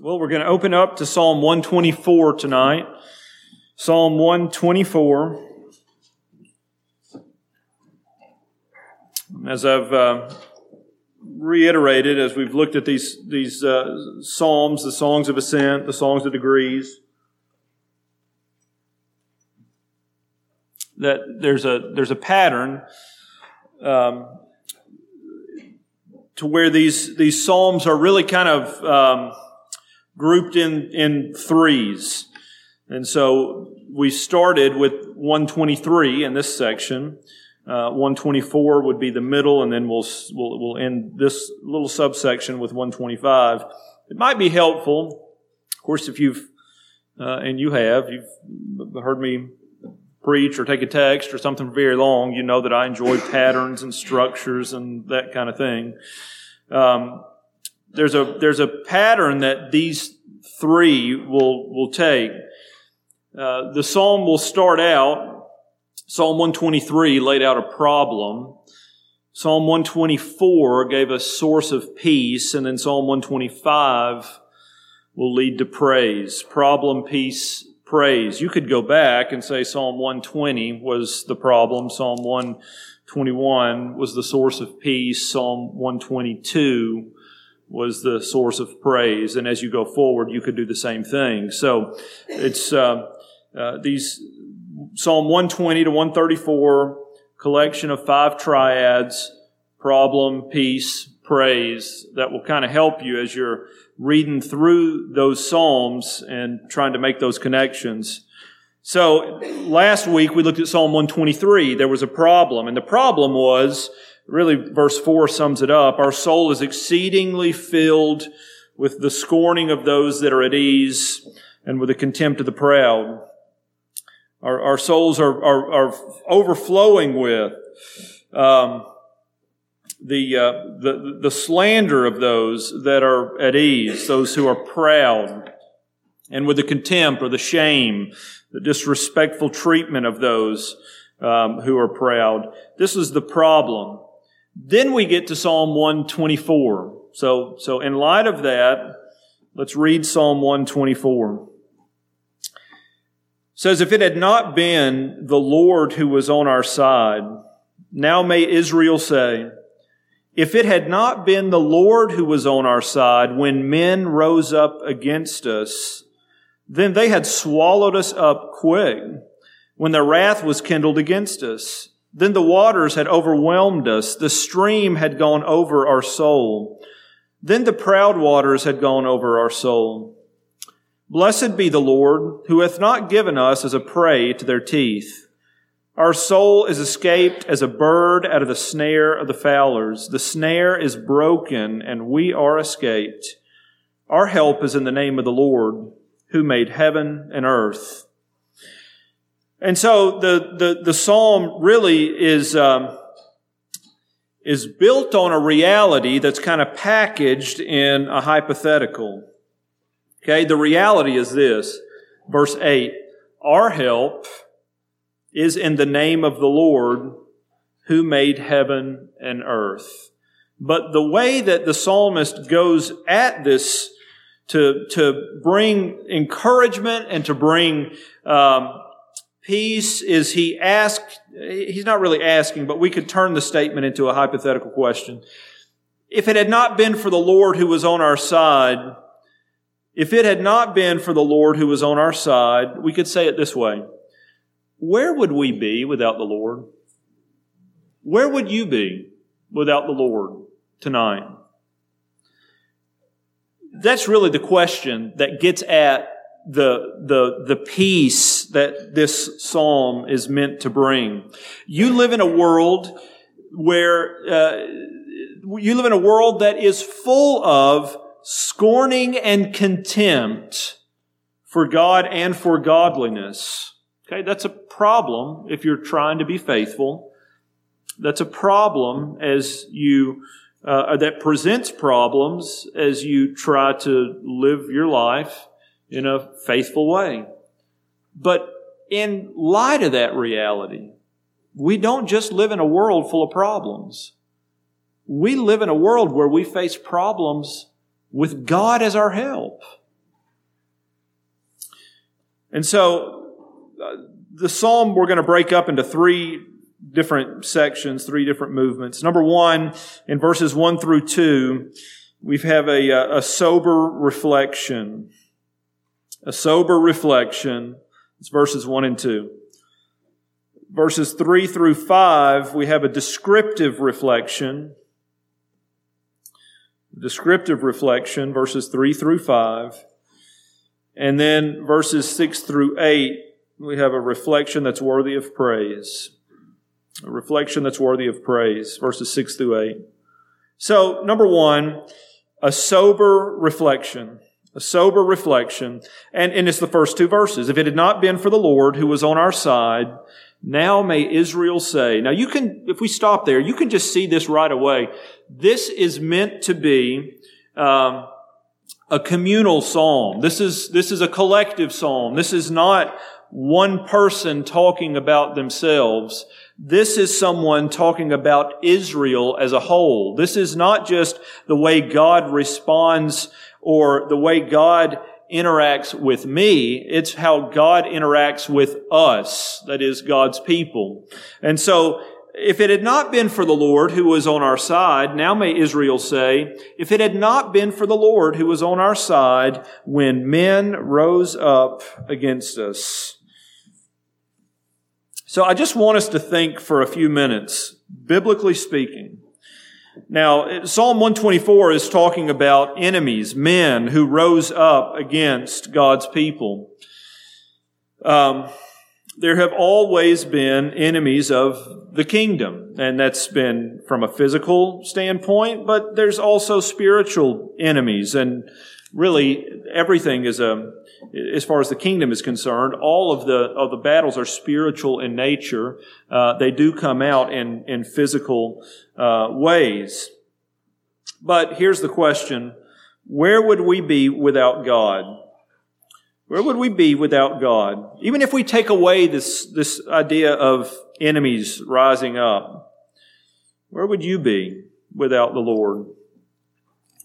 Well, we're going to open up to Psalm 124 tonight. Psalm 124. As I've uh, reiterated, as we've looked at these, these uh, Psalms, the songs of ascent, the songs of degrees, that there's a, there's a pattern um, to where these, these Psalms are really kind of um, grouped in, in threes. And so we started with 123 in this section. Uh, 124 would be the middle, and then we'll, we'll, we'll end this little subsection with 125. It might be helpful, of course, if you've, uh, and you have, you've heard me preach or take a text or something very long, you know that I enjoy patterns and structures and that kind of thing. Um, there's a there's a pattern that these three will will take. Uh, the psalm will start out. Psalm 123 laid out a problem. Psalm 124 gave a source of peace, and then Psalm 125 will lead to praise. Problem, peace, praise. You could go back and say Psalm 120 was the problem. Psalm 121 was the source of peace. Psalm 122 was the source of praise. And as you go forward, you could do the same thing. So it's uh, uh, these Psalm 120 to 134 collection of five triads: problem, peace, praise. That will kind of help you as you're reading through those psalms and trying to make those connections. So last week we looked at Psalm 123. There was a problem, and the problem was really verse 4 sums it up. Our soul is exceedingly filled with the scorning of those that are at ease and with the contempt of the proud. Our, our souls are, are, are overflowing with um, the, uh, the, the slander of those that are at ease, those who are proud, and with the contempt or the shame, the disrespectful treatment of those um, who are proud. This is the problem. Then we get to Psalm 124. So, so in light of that, let's read Psalm 124. It says, if it had not been the Lord who was on our side, now may Israel say, if it had not been the Lord who was on our side when men rose up against us, then they had swallowed us up quick when their wrath was kindled against us. Then the waters had overwhelmed us. The stream had gone over our soul. Then the proud waters had gone over our soul. Blessed be the Lord, who hath not given us as a prey to their teeth. Our soul is escaped as a bird out of the snare of the fowlers. The snare is broken, and we are escaped. Our help is in the name of the Lord, who made heaven and earth. And so the, the, the psalm really is, um, is built on a reality that's kind of packaged in a hypothetical. Okay, the reality is this. Verse 8, our help is in the name of the Lord who made heaven and earth. But the way that the psalmist goes at this to, to bring encouragement and to bring um, peace is he asked, he's not really asking, but we could turn the statement into a hypothetical question. If it had not been for the Lord who was on our side, if it had not been for the Lord who was on our side, we could say it this way. Where would we be without the Lord? Where would you be without the Lord tonight? That's really the question that gets at the, the, the peace that this psalm is meant to bring. You live in a world where, uh, you live in a world that is full of scorning and contempt for God and for godliness. Okay, that's a problem if you're trying to be faithful. That's a problem as you, uh, that presents problems as you try to live your life in a faithful way. But in light of that reality, we don't just live in a world full of problems. We live in a world where we face problems with God as our help. And so, uh, the psalm we're going to break up into three different sections, three different movements. Number one, in verses one through two, we have a, uh, a sober reflection. A sober reflection. It's verses one and two. Verses three through five, we have a descriptive reflection. Descriptive reflection, verses three through five. And then verses six through eight, we have a reflection that's worthy of praise. A reflection that's worthy of praise, verses six through eight. So, number one, a sober reflection. A sober reflection. And, and it's the first two verses. If it had not been for the Lord who was on our side, now may Israel say. Now you can, if we stop there, you can just see this right away. This is meant to be, um, a communal psalm. This is, this is a collective psalm. This is not one person talking about themselves. This is someone talking about Israel as a whole. This is not just the way God responds or the way God interacts with me. It's how God interacts with us, that is God's people. And so, if it had not been for the Lord who was on our side, now may Israel say, if it had not been for the Lord who was on our side when men rose up against us. So I just want us to think for a few minutes, biblically speaking. Now, Psalm 124 is talking about enemies, men who rose up against God's people. Um, there have always been enemies of the kingdom, and that's been from a physical standpoint, but there's also spiritual enemies, and really everything is a as far as the kingdom is concerned, all of the of the battles are spiritual in nature. Uh, they do come out in in physical uh, ways. But here's the question: Where would we be without God? Where would we be without God? Even if we take away this this idea of enemies rising up, where would you be without the Lord?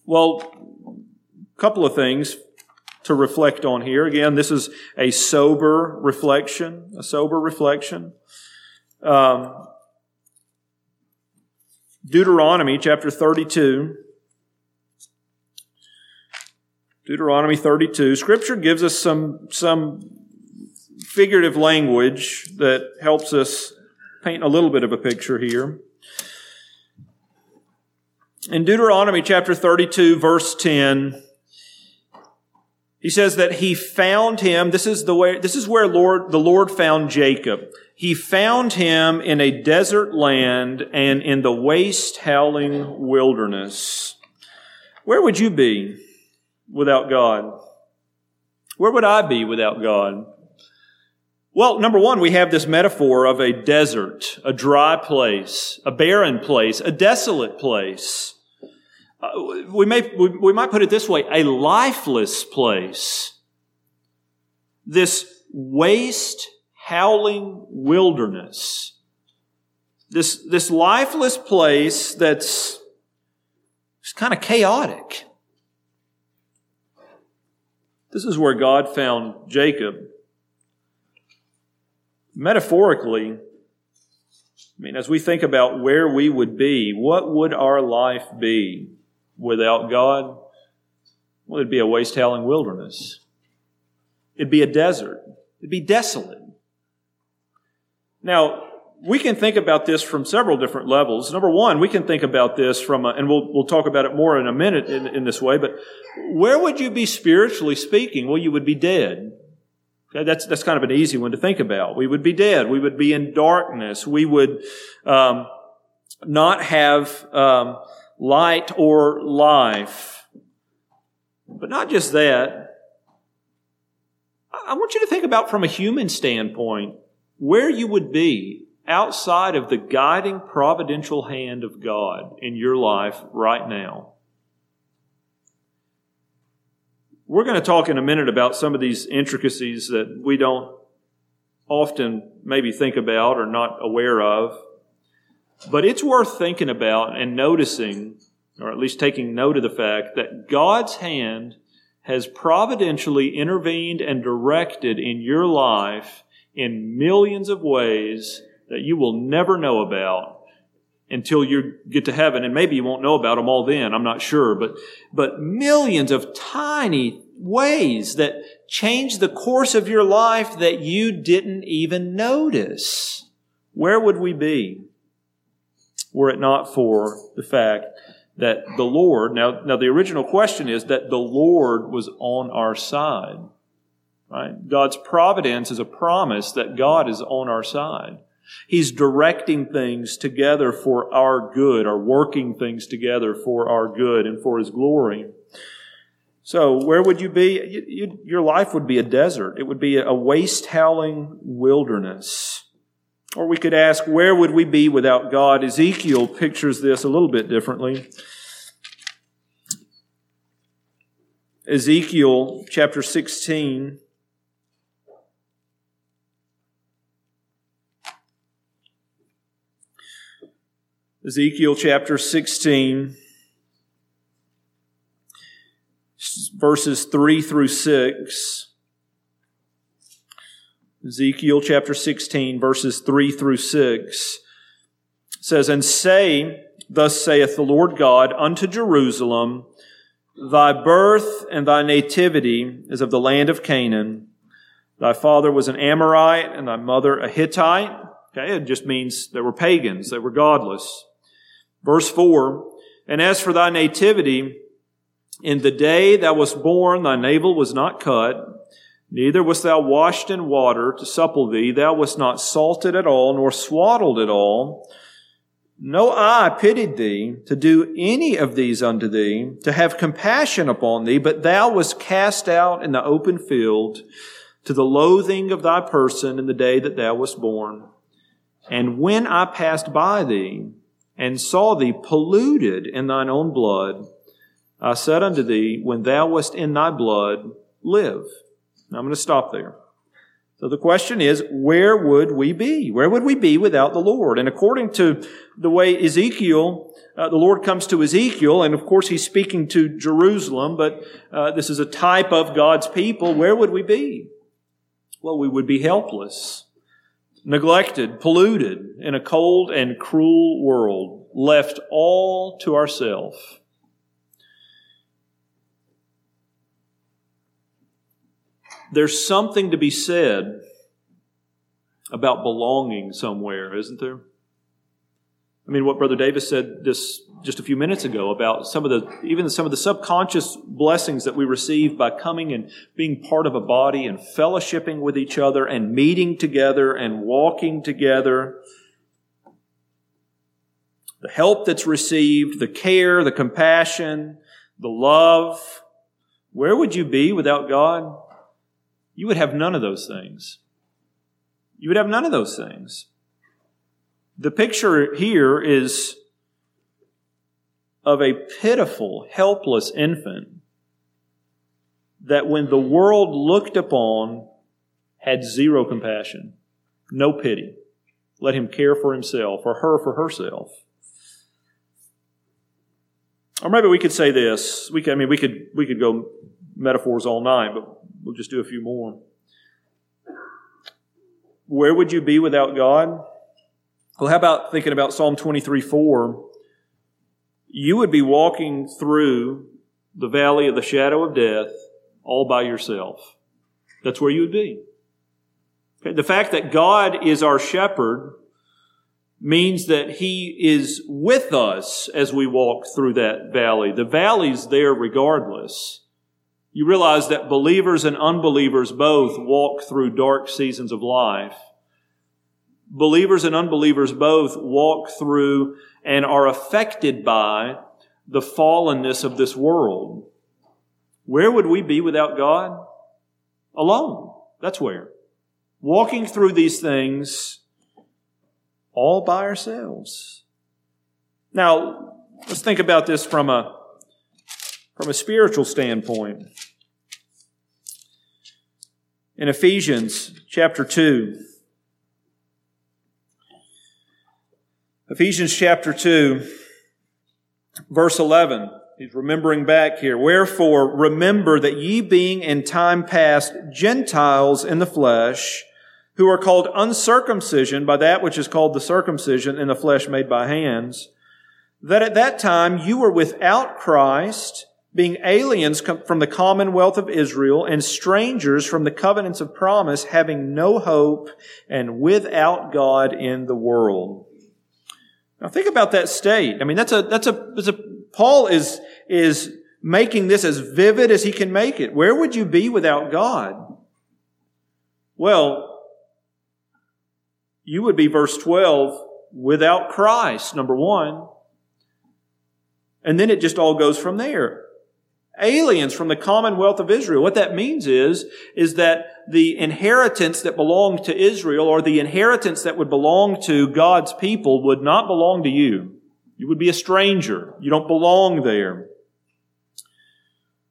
Well, couple of things to reflect on here. Again, this is a sober reflection, a sober reflection. Um, Deuteronomy chapter 32. Deuteronomy 32. Scripture gives us some, some figurative language that helps us paint a little bit of a picture here. In Deuteronomy chapter 32, verse 10, he says that he found him. This is the way, this is where Lord, the Lord found Jacob. He found him in a desert land and in the waste howling wilderness. Where would you be without God? Where would I be without God? Well, number one, we have this metaphor of a desert, a dry place, a barren place, a desolate place. Uh, we, may, we, we might put it this way a lifeless place. This waste, howling wilderness. This, this lifeless place that's kind of chaotic. This is where God found Jacob. Metaphorically, I mean, as we think about where we would be, what would our life be? Without God, well, it'd be a waste howling wilderness. It'd be a desert. It'd be desolate. Now, we can think about this from several different levels. Number one, we can think about this from, a, and we'll, we'll talk about it more in a minute in, in this way, but where would you be spiritually speaking? Well, you would be dead. Okay, that's, that's kind of an easy one to think about. We would be dead. We would be in darkness. We would um, not have um, light or life. But not just that. I want you to think about from a human standpoint where you would be outside of the guiding providential hand of God in your life right now. We're going to talk in a minute about some of these intricacies that we don't often maybe think about or not aware of. But it's worth thinking about and noticing, or at least taking note of the fact that God's hand has providentially intervened and directed in your life in millions of ways that you will never know about until you get to heaven. And maybe you won't know about them all then. I'm not sure. But, but millions of tiny ways that change the course of your life that you didn't even notice. Where would we be were it not for the fact that the Lord, now, now the original question is that the Lord was on our side. Right? God's providence is a promise that God is on our side. He's directing things together for our good, or working things together for our good and for His glory. So, where would you be? You, you, your life would be a desert. It would be a waste howling wilderness. Or we could ask, where would we be without God? Ezekiel pictures this a little bit differently. Ezekiel chapter 16. Ezekiel chapter 16, verses 3 through 6. Ezekiel chapter 16, verses 3 through 6 says, And say, Thus saith the Lord God unto Jerusalem, Thy birth and thy nativity is of the land of Canaan. Thy father was an Amorite and thy mother a Hittite. Okay, it just means they were pagans, they were godless. Verse 4, And as for thy nativity, in the day thou wast born, thy navel was not cut, Neither wast thou washed in water to supple thee. Thou wast not salted at all, nor swaddled at all. No eye pitied thee to do any of these unto thee, to have compassion upon thee, but thou wast cast out in the open field to the loathing of thy person in the day that thou wast born. And when I passed by thee and saw thee polluted in thine own blood, I said unto thee, when thou wast in thy blood, live. I'm going to stop there. So the question is, where would we be? Where would we be without the Lord? And according to the way Ezekiel, uh, the Lord comes to Ezekiel, and of course he's speaking to Jerusalem, but uh, this is a type of God's people. Where would we be? Well, we would be helpless, neglected, polluted in a cold and cruel world, left all to ourselves. There's something to be said about belonging somewhere, isn't there? I mean, what Brother Davis said this just a few minutes ago about some of the, even some of the subconscious blessings that we receive by coming and being part of a body and fellowshipping with each other and meeting together and walking together. The help that's received, the care, the compassion, the love. Where would you be without God? You would have none of those things. You would have none of those things. The picture here is of a pitiful, helpless infant that when the world looked upon had zero compassion, no pity. Let him care for himself or her for herself. Or maybe we could say this. We could, I mean, we could, we could go metaphors all night, but We'll just do a few more. Where would you be without God? Well, how about thinking about Psalm 23 4? You would be walking through the valley of the shadow of death all by yourself. That's where you would be. The fact that God is our shepherd means that He is with us as we walk through that valley. The valley's there regardless. You realize that believers and unbelievers both walk through dark seasons of life. Believers and unbelievers both walk through and are affected by the fallenness of this world. Where would we be without God? Alone. That's where. Walking through these things all by ourselves. Now, let's think about this from a from a spiritual standpoint. In Ephesians chapter 2, Ephesians chapter 2, verse 11, he's remembering back here. Wherefore, remember that ye being in time past Gentiles in the flesh, who are called uncircumcision by that which is called the circumcision in the flesh made by hands, that at that time you were without Christ, being aliens from the commonwealth of Israel and strangers from the covenants of promise, having no hope and without God in the world. Now think about that state. I mean, that's a, that's a, that's a, Paul is, is making this as vivid as he can make it. Where would you be without God? Well, you would be verse 12 without Christ, number one. And then it just all goes from there. Aliens from the commonwealth of Israel. What that means is, is that the inheritance that belonged to Israel or the inheritance that would belong to God's people would not belong to you. You would be a stranger. You don't belong there.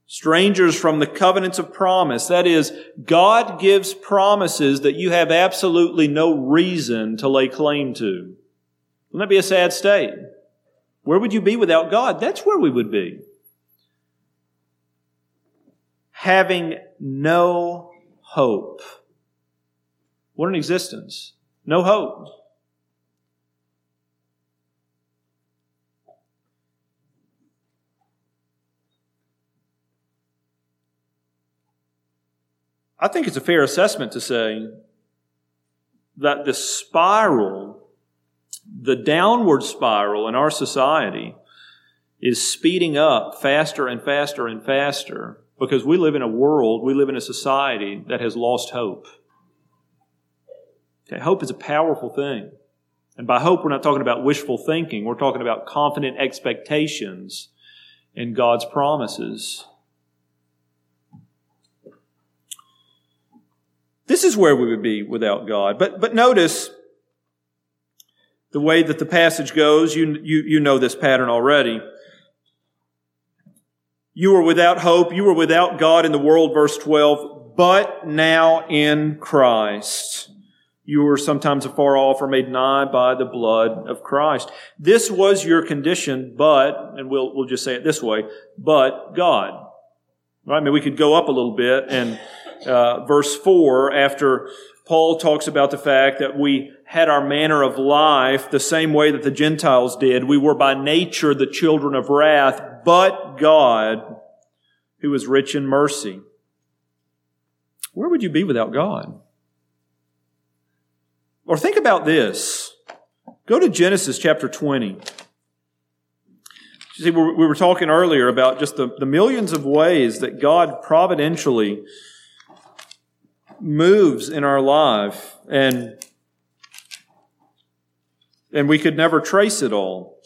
Strangers from the covenants of promise. That is, God gives promises that you have absolutely no reason to lay claim to. Wouldn't that be a sad state? Where would you be without God? That's where we would be. Having no hope. What an existence. No hope. I think it's a fair assessment to say that the spiral the downward spiral in our society is speeding up faster and faster and faster because we live in a world, we live in a society that has lost hope. Okay, hope is a powerful thing. And by hope, we're not talking about wishful thinking. We're talking about confident expectations in God's promises. This is where we would be without God. But, but notice, the way that the passage goes, you, you, you know this pattern already. You were without hope. You were without God in the world, verse 12, but now in Christ. You were sometimes afar off or made nigh by the blood of Christ. This was your condition, but, and we'll, we'll just say it this way, but God. Right? I mean, we could go up a little bit and, uh, verse 4, after Paul talks about the fact that we had our manner of life the same way that the Gentiles did. We were by nature the children of wrath, but God, who is rich in mercy. Where would you be without God? Or think about this. Go to Genesis chapter 20. You See, we were talking earlier about just the, the millions of ways that God providentially moves in our life and and we could never trace it all.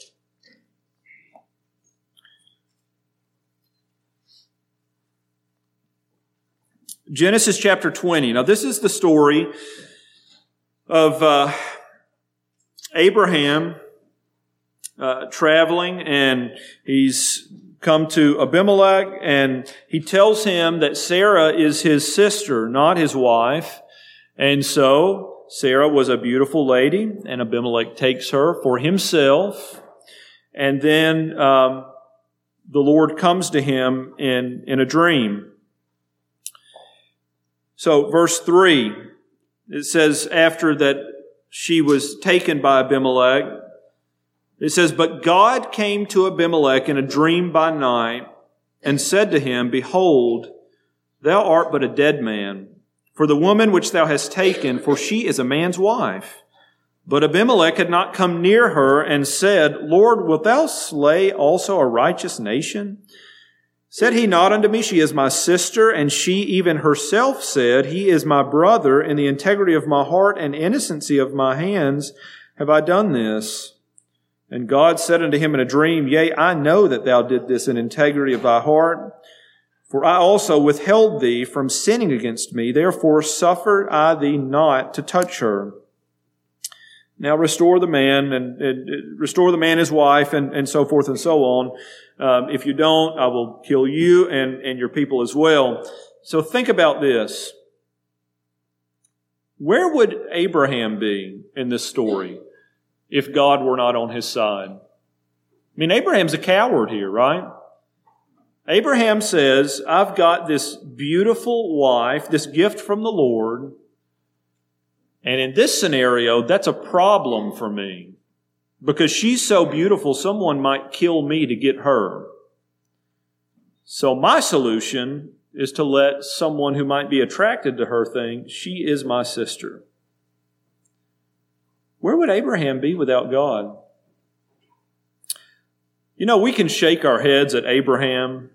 Genesis chapter 20. Now, this is the story of uh, Abraham uh, traveling, and he's come to Abimelech, and he tells him that Sarah is his sister, not his wife. And so Sarah was a beautiful lady, and Abimelech takes her for himself. And then um, the Lord comes to him in, in a dream. So, verse 3, it says, after that she was taken by Abimelech, it says, But God came to Abimelech in a dream by night and said to him, Behold, thou art but a dead man for the woman which thou hast taken, for she is a man's wife. But Abimelech had not come near her and said, Lord, wilt thou slay also a righteous nation? Said he not unto me, She is my sister, and she even herself said, He is my brother, in the integrity of my heart and innocency of my hands have I done this. And God said unto him in a dream, Yea, I know that thou did this in integrity of thy heart. For I also withheld thee from sinning against me, therefore suffered I thee not to touch her. Now restore the man and, and restore the man his wife and, and so forth and so on. Um, if you don't, I will kill you and, and your people as well. So think about this. Where would Abraham be in this story if God were not on his side? I mean, Abraham's a coward here, right? Abraham says, I've got this beautiful wife, this gift from the Lord, and in this scenario, that's a problem for me. Because she's so beautiful, someone might kill me to get her. So my solution is to let someone who might be attracted to her think, she is my sister. Where would Abraham be without God? You know, we can shake our heads at Abraham,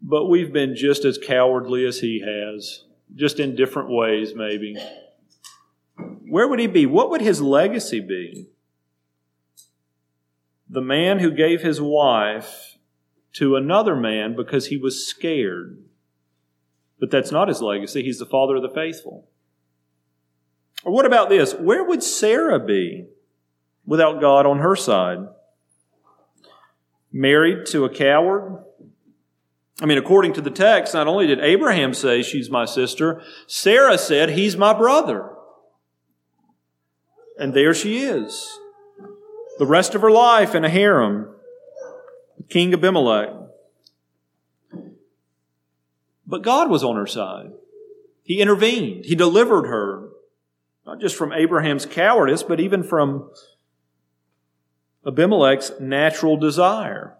but we've been just as cowardly as he has, just in different ways, maybe. Where would he be? What would his legacy be? The man who gave his wife to another man because he was scared. But that's not his legacy. He's the father of the faithful. Or what about this? Where would Sarah be without God on her side? Married to a coward? I mean, according to the text, not only did Abraham say she's my sister, Sarah said he's my brother. And there she is. The rest of her life in a harem. King Abimelech. But God was on her side. He intervened. He delivered her, not just from Abraham's cowardice, but even from Abimelech's natural desire.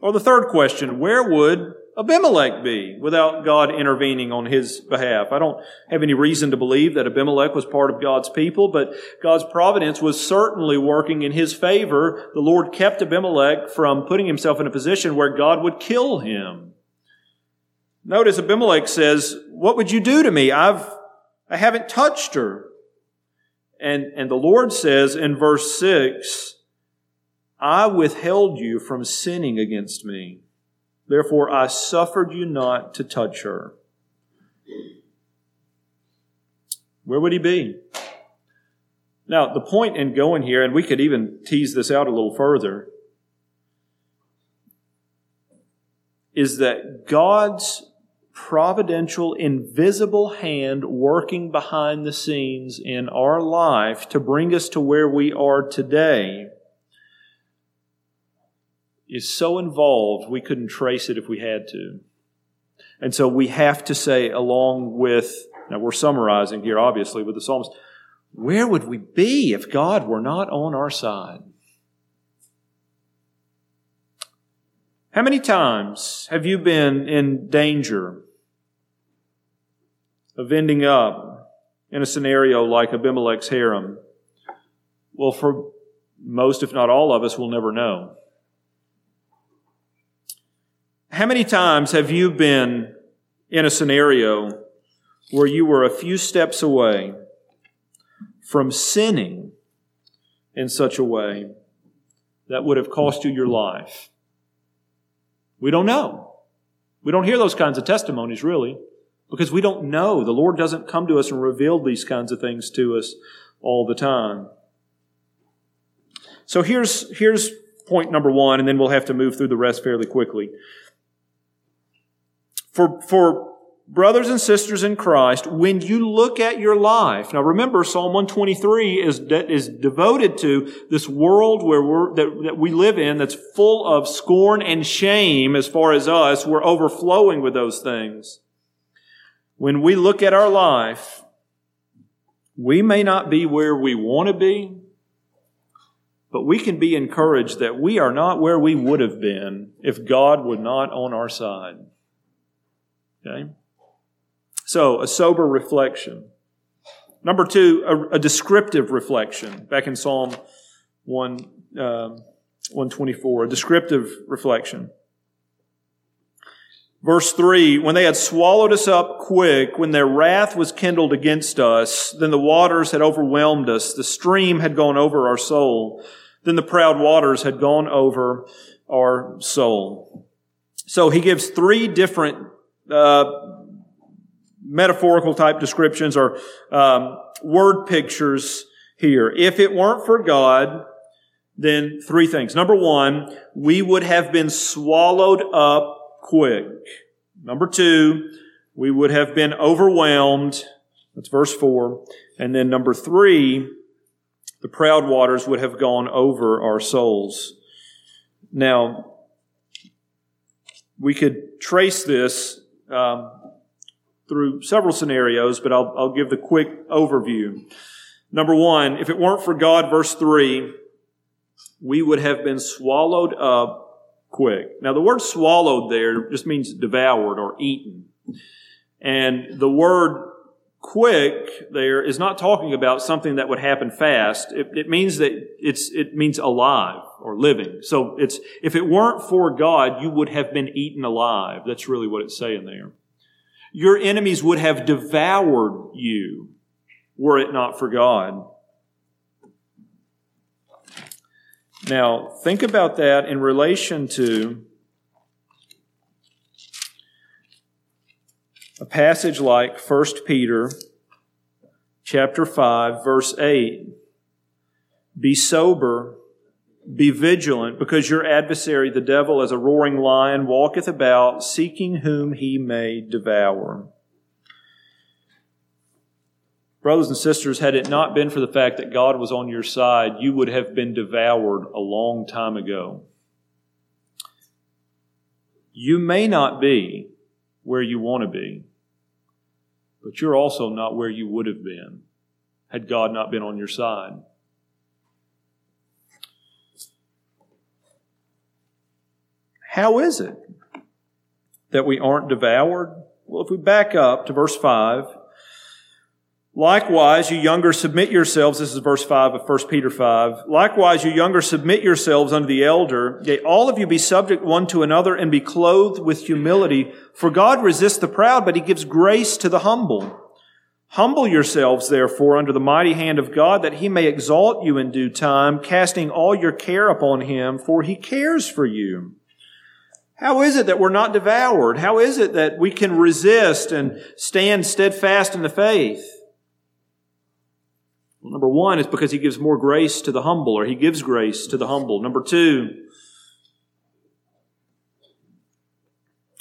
Or the third question, where would Abimelech be without God intervening on his behalf? I don't have any reason to believe that Abimelech was part of God's people, but God's providence was certainly working in his favor. The Lord kept Abimelech from putting himself in a position where God would kill him. Notice Abimelech says, what would you do to me? I've, I haven't touched her. And, and the Lord says in verse six, I withheld you from sinning against me. Therefore, I suffered you not to touch her. Where would he be? Now, the point in going here, and we could even tease this out a little further, is that God's providential, invisible hand working behind the scenes in our life to bring us to where we are today is so involved we couldn't trace it if we had to. And so we have to say, along with, now we're summarizing here obviously with the Psalms, where would we be if God were not on our side? How many times have you been in danger of ending up in a scenario like Abimelech's harem? Well, for most, if not all of us, we'll never know. How many times have you been in a scenario where you were a few steps away from sinning in such a way that would have cost you your life? We don't know. We don't hear those kinds of testimonies really because we don't know. The Lord doesn't come to us and reveal these kinds of things to us all the time. So here's, here's point number one, and then we'll have to move through the rest fairly quickly. For, for brothers and sisters in Christ, when you look at your life, now remember Psalm 123 is, is devoted to this world where we're, that, that we live in that's full of scorn and shame as far as us. We're overflowing with those things. When we look at our life, we may not be where we want to be, but we can be encouraged that we are not where we would have been if God were not on our side. Okay? So, a sober reflection. Number two, a, a descriptive reflection. Back in Psalm 1, um, 124, a descriptive reflection. Verse 3 When they had swallowed us up quick, when their wrath was kindled against us, then the waters had overwhelmed us, the stream had gone over our soul, then the proud waters had gone over our soul. So he gives three different uh, metaphorical type descriptions or um, word pictures here. If it weren't for God, then three things. Number one, we would have been swallowed up quick. Number two, we would have been overwhelmed. That's verse four. And then number three, the proud waters would have gone over our souls. Now, we could trace this um, through several scenarios, but I'll, I'll give the quick overview. Number one, if it weren't for God, verse 3, we would have been swallowed up quick. Now, the word swallowed there just means devoured or eaten. And the word quick there is not talking about something that would happen fast. It, it, means that it's, it means alive or living. So it's, if it weren't for God, you would have been eaten alive. That's really what it's saying there. Your enemies would have devoured you were it not for God. Now, think about that in relation to a passage like 1 Peter chapter 5 verse 8. Be sober, be vigilant, because your adversary, the devil, as a roaring lion, walketh about, seeking whom he may devour. Brothers and sisters, had it not been for the fact that God was on your side, you would have been devoured a long time ago. You may not be where you want to be, but you're also not where you would have been had God not been on your side. How is it that we aren't devoured? Well, if we back up to verse 5, Likewise, you younger submit yourselves, this is verse 5 of 1 Peter 5. Likewise, you younger submit yourselves unto the elder, yea, all of you be subject one to another and be clothed with humility. For God resists the proud, but he gives grace to the humble. Humble yourselves, therefore, under the mighty hand of God, that he may exalt you in due time, casting all your care upon him, for he cares for you. How is it that we're not devoured? How is it that we can resist and stand steadfast in the faith? Well, number one is because he gives more grace to the humble, or he gives grace to the humble. Number two,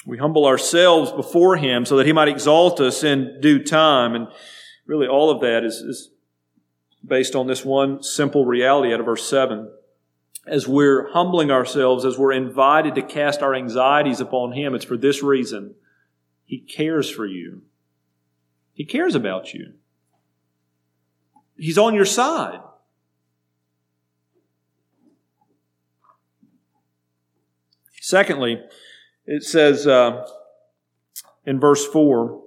we humble ourselves before him so that he might exalt us in due time. And really, all of that is, is based on this one simple reality out of verse 7. As we're humbling ourselves, as we're invited to cast our anxieties upon him, it's for this reason. He cares for you. He cares about you. He's on your side. Secondly, it says uh, in verse 4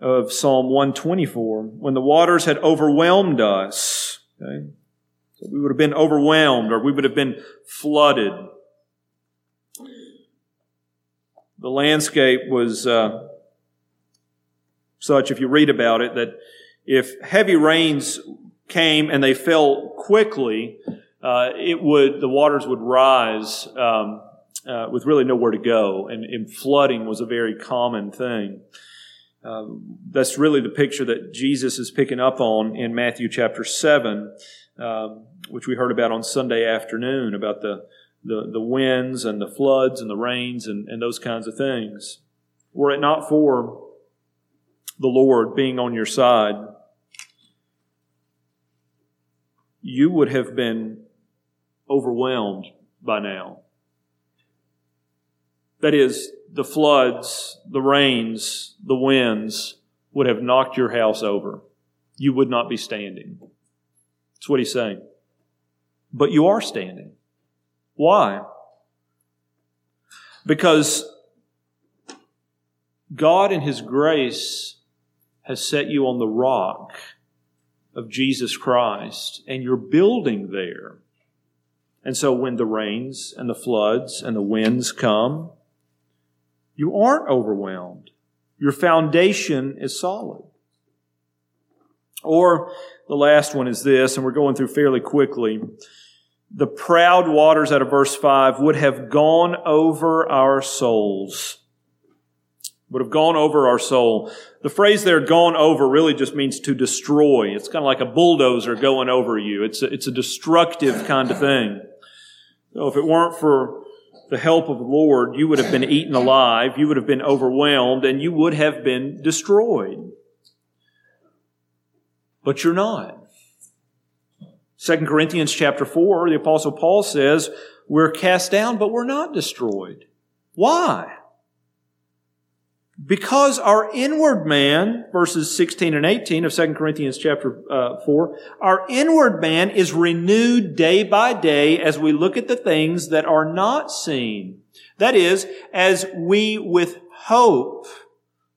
of Psalm 124 when the waters had overwhelmed us, okay, we would have been overwhelmed or we would have been flooded. The landscape was uh, such, if you read about it, that if heavy rains came and they fell quickly, uh, it would the waters would rise um, uh, with really nowhere to go, and, and, flooding was a very common thing. Uh, that's really the picture that Jesus is picking up on in Matthew chapter seven, um, which we heard about on Sunday afternoon about the the, the winds and the floods and the rains and, and those kinds of things. Were it not for the Lord being on your side, you would have been overwhelmed by now. That is, the floods, the rains, the winds would have knocked your house over. You would not be standing. That's what he's saying. But you are standing. Why? Because God in His grace has set you on the rock of Jesus Christ, and you're building there. And so when the rains and the floods and the winds come, you aren't overwhelmed. Your foundation is solid. Or the last one is this, and we're going through fairly quickly. The proud waters out of verse 5 would have gone over our souls would have gone over our soul. The phrase there, gone over, really just means to destroy. It's kind of like a bulldozer going over you. It's a, it's a destructive kind of thing. So if it weren't for the help of the Lord, you would have been eaten alive, you would have been overwhelmed, and you would have been destroyed. But you're not. 2 Corinthians chapter 4, the apostle Paul says, we're cast down, but we're not destroyed. Why? Because our inward man, verses 16 and 18 of 2 Corinthians chapter uh, 4, our inward man is renewed day by day as we look at the things that are not seen. That is, as we with hope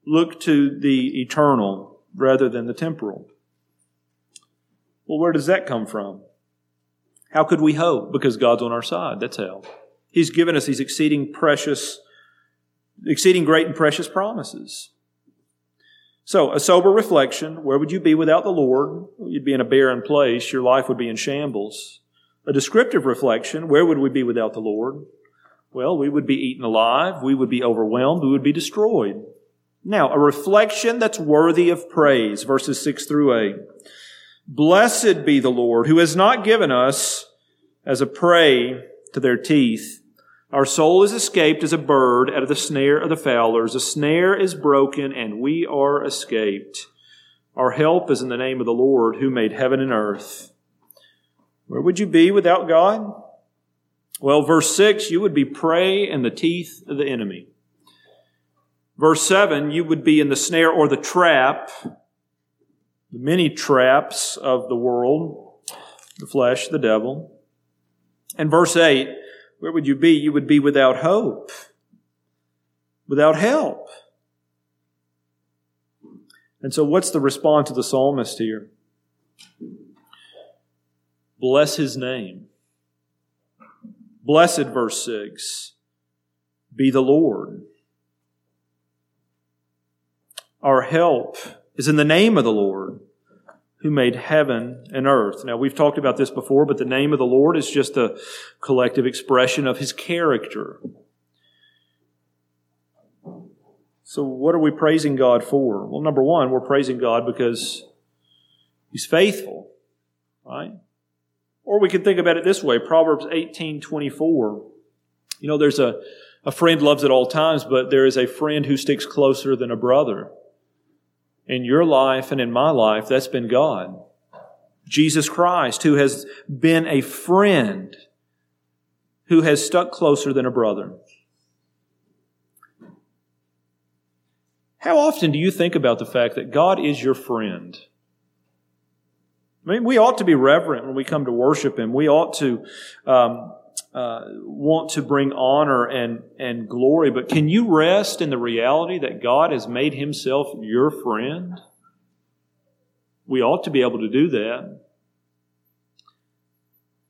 look to the eternal rather than the temporal. Well, where does that come from? How could we hope? Because God's on our side. That's how. He's given us these exceeding precious exceeding great and precious promises. So, a sober reflection where would you be without the Lord? You'd be in a barren place, your life would be in shambles. A descriptive reflection where would we be without the Lord? Well, we would be eaten alive, we would be overwhelmed, we would be destroyed. Now, a reflection that's worthy of praise, verses 6 through 8. Blessed be the Lord, who has not given us as a prey to their teeth our soul is escaped as a bird out of the snare of the fowlers. The snare is broken and we are escaped. Our help is in the name of the Lord who made heaven and earth. Where would you be without God? Well, verse 6, you would be prey in the teeth of the enemy. Verse 7, you would be in the snare or the trap, the many traps of the world, the flesh, the devil. And verse 8, where would you be? You would be without hope, without help. And so, what's the response of the psalmist here? Bless his name. Blessed, verse 6, be the Lord. Our help is in the name of the Lord who made heaven and earth. Now, we've talked about this before, but the name of the Lord is just a collective expression of his character. So, what are we praising God for? Well, number one, we're praising God because he's faithful, right? Or we could think about it this way Proverbs 18 24. You know, there's a, a friend loves at all times, but there is a friend who sticks closer than a brother in your life and in my life, that's been God. Jesus Christ, who has been a friend, who has stuck closer than a brother. How often do you think about the fact that God is your friend? I mean, we ought to be reverent when we come to worship Him. We ought to um, uh, want to bring honor and, and glory, but can you rest in the reality that God has made himself your friend? We ought to be able to do that.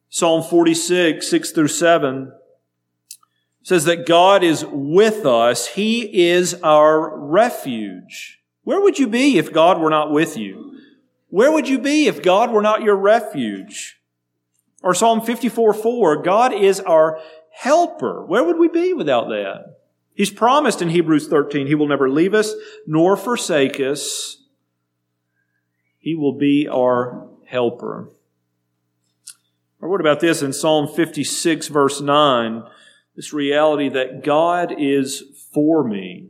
Psalm 46, 6 through 7 says that God is with us. He is our refuge. Where would you be if God were not with you? Where would you be if God were not your refuge? Or Psalm 54 4, God is our helper. Where would we be without that? He's promised in Hebrews 13, He will never leave us nor forsake us. He will be our helper. Or what about this in Psalm 56, verse 9? This reality that God is for me.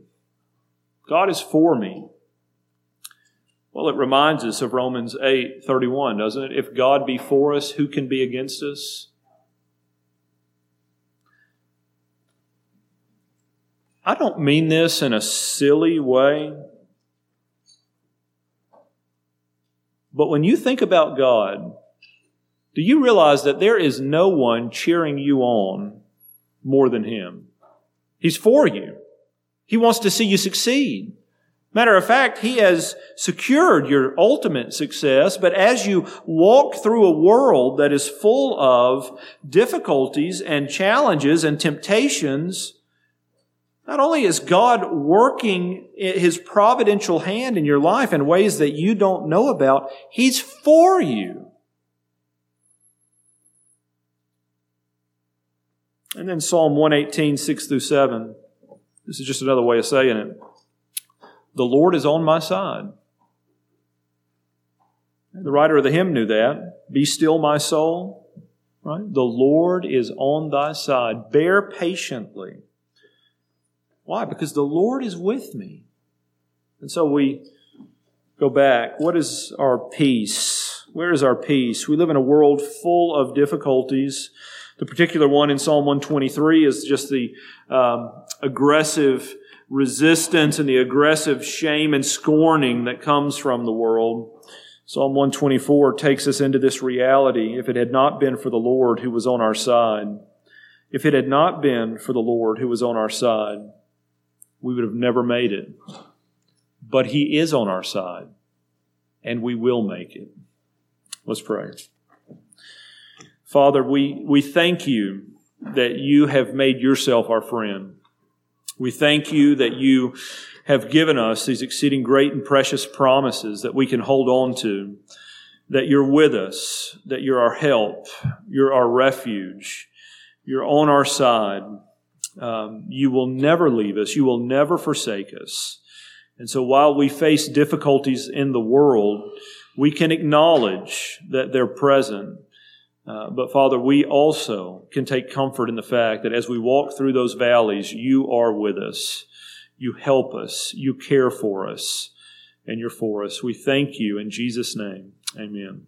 God is for me. Well, it reminds us of Romans 8 31, doesn't it? If God be for us, who can be against us? I don't mean this in a silly way. But when you think about God, do you realize that there is no one cheering you on more than Him? He's for you. He wants to see you succeed. Matter of fact, He has secured your ultimate success, but as you walk through a world that is full of difficulties and challenges and temptations, not only is God working His providential hand in your life in ways that you don't know about, He's for you. And then Psalm 118, 6 through 7. This is just another way of saying it. The Lord is on my side. The writer of the hymn knew that. Be still, my soul. Right? The Lord is on thy side. Bear patiently. Why? Because the Lord is with me. And so we go back. What is our peace? Where is our peace? We live in a world full of difficulties, The particular one in Psalm 123 is just the um, aggressive resistance and the aggressive shame and scorning that comes from the world. Psalm 124 takes us into this reality. If it had not been for the Lord who was on our side, if it had not been for the Lord who was on our side, we would have never made it. But He is on our side, and we will make it. Let's pray. Father, we, we thank you that you have made yourself our friend. We thank you that you have given us these exceeding great and precious promises that we can hold on to, that you're with us, that you're our help, you're our refuge, you're on our side. Um, you will never leave us. You will never forsake us. And so while we face difficulties in the world, we can acknowledge that they're present uh, but Father, we also can take comfort in the fact that as we walk through those valleys, you are with us. You help us. You care for us. And you're for us. We thank you in Jesus' name. Amen.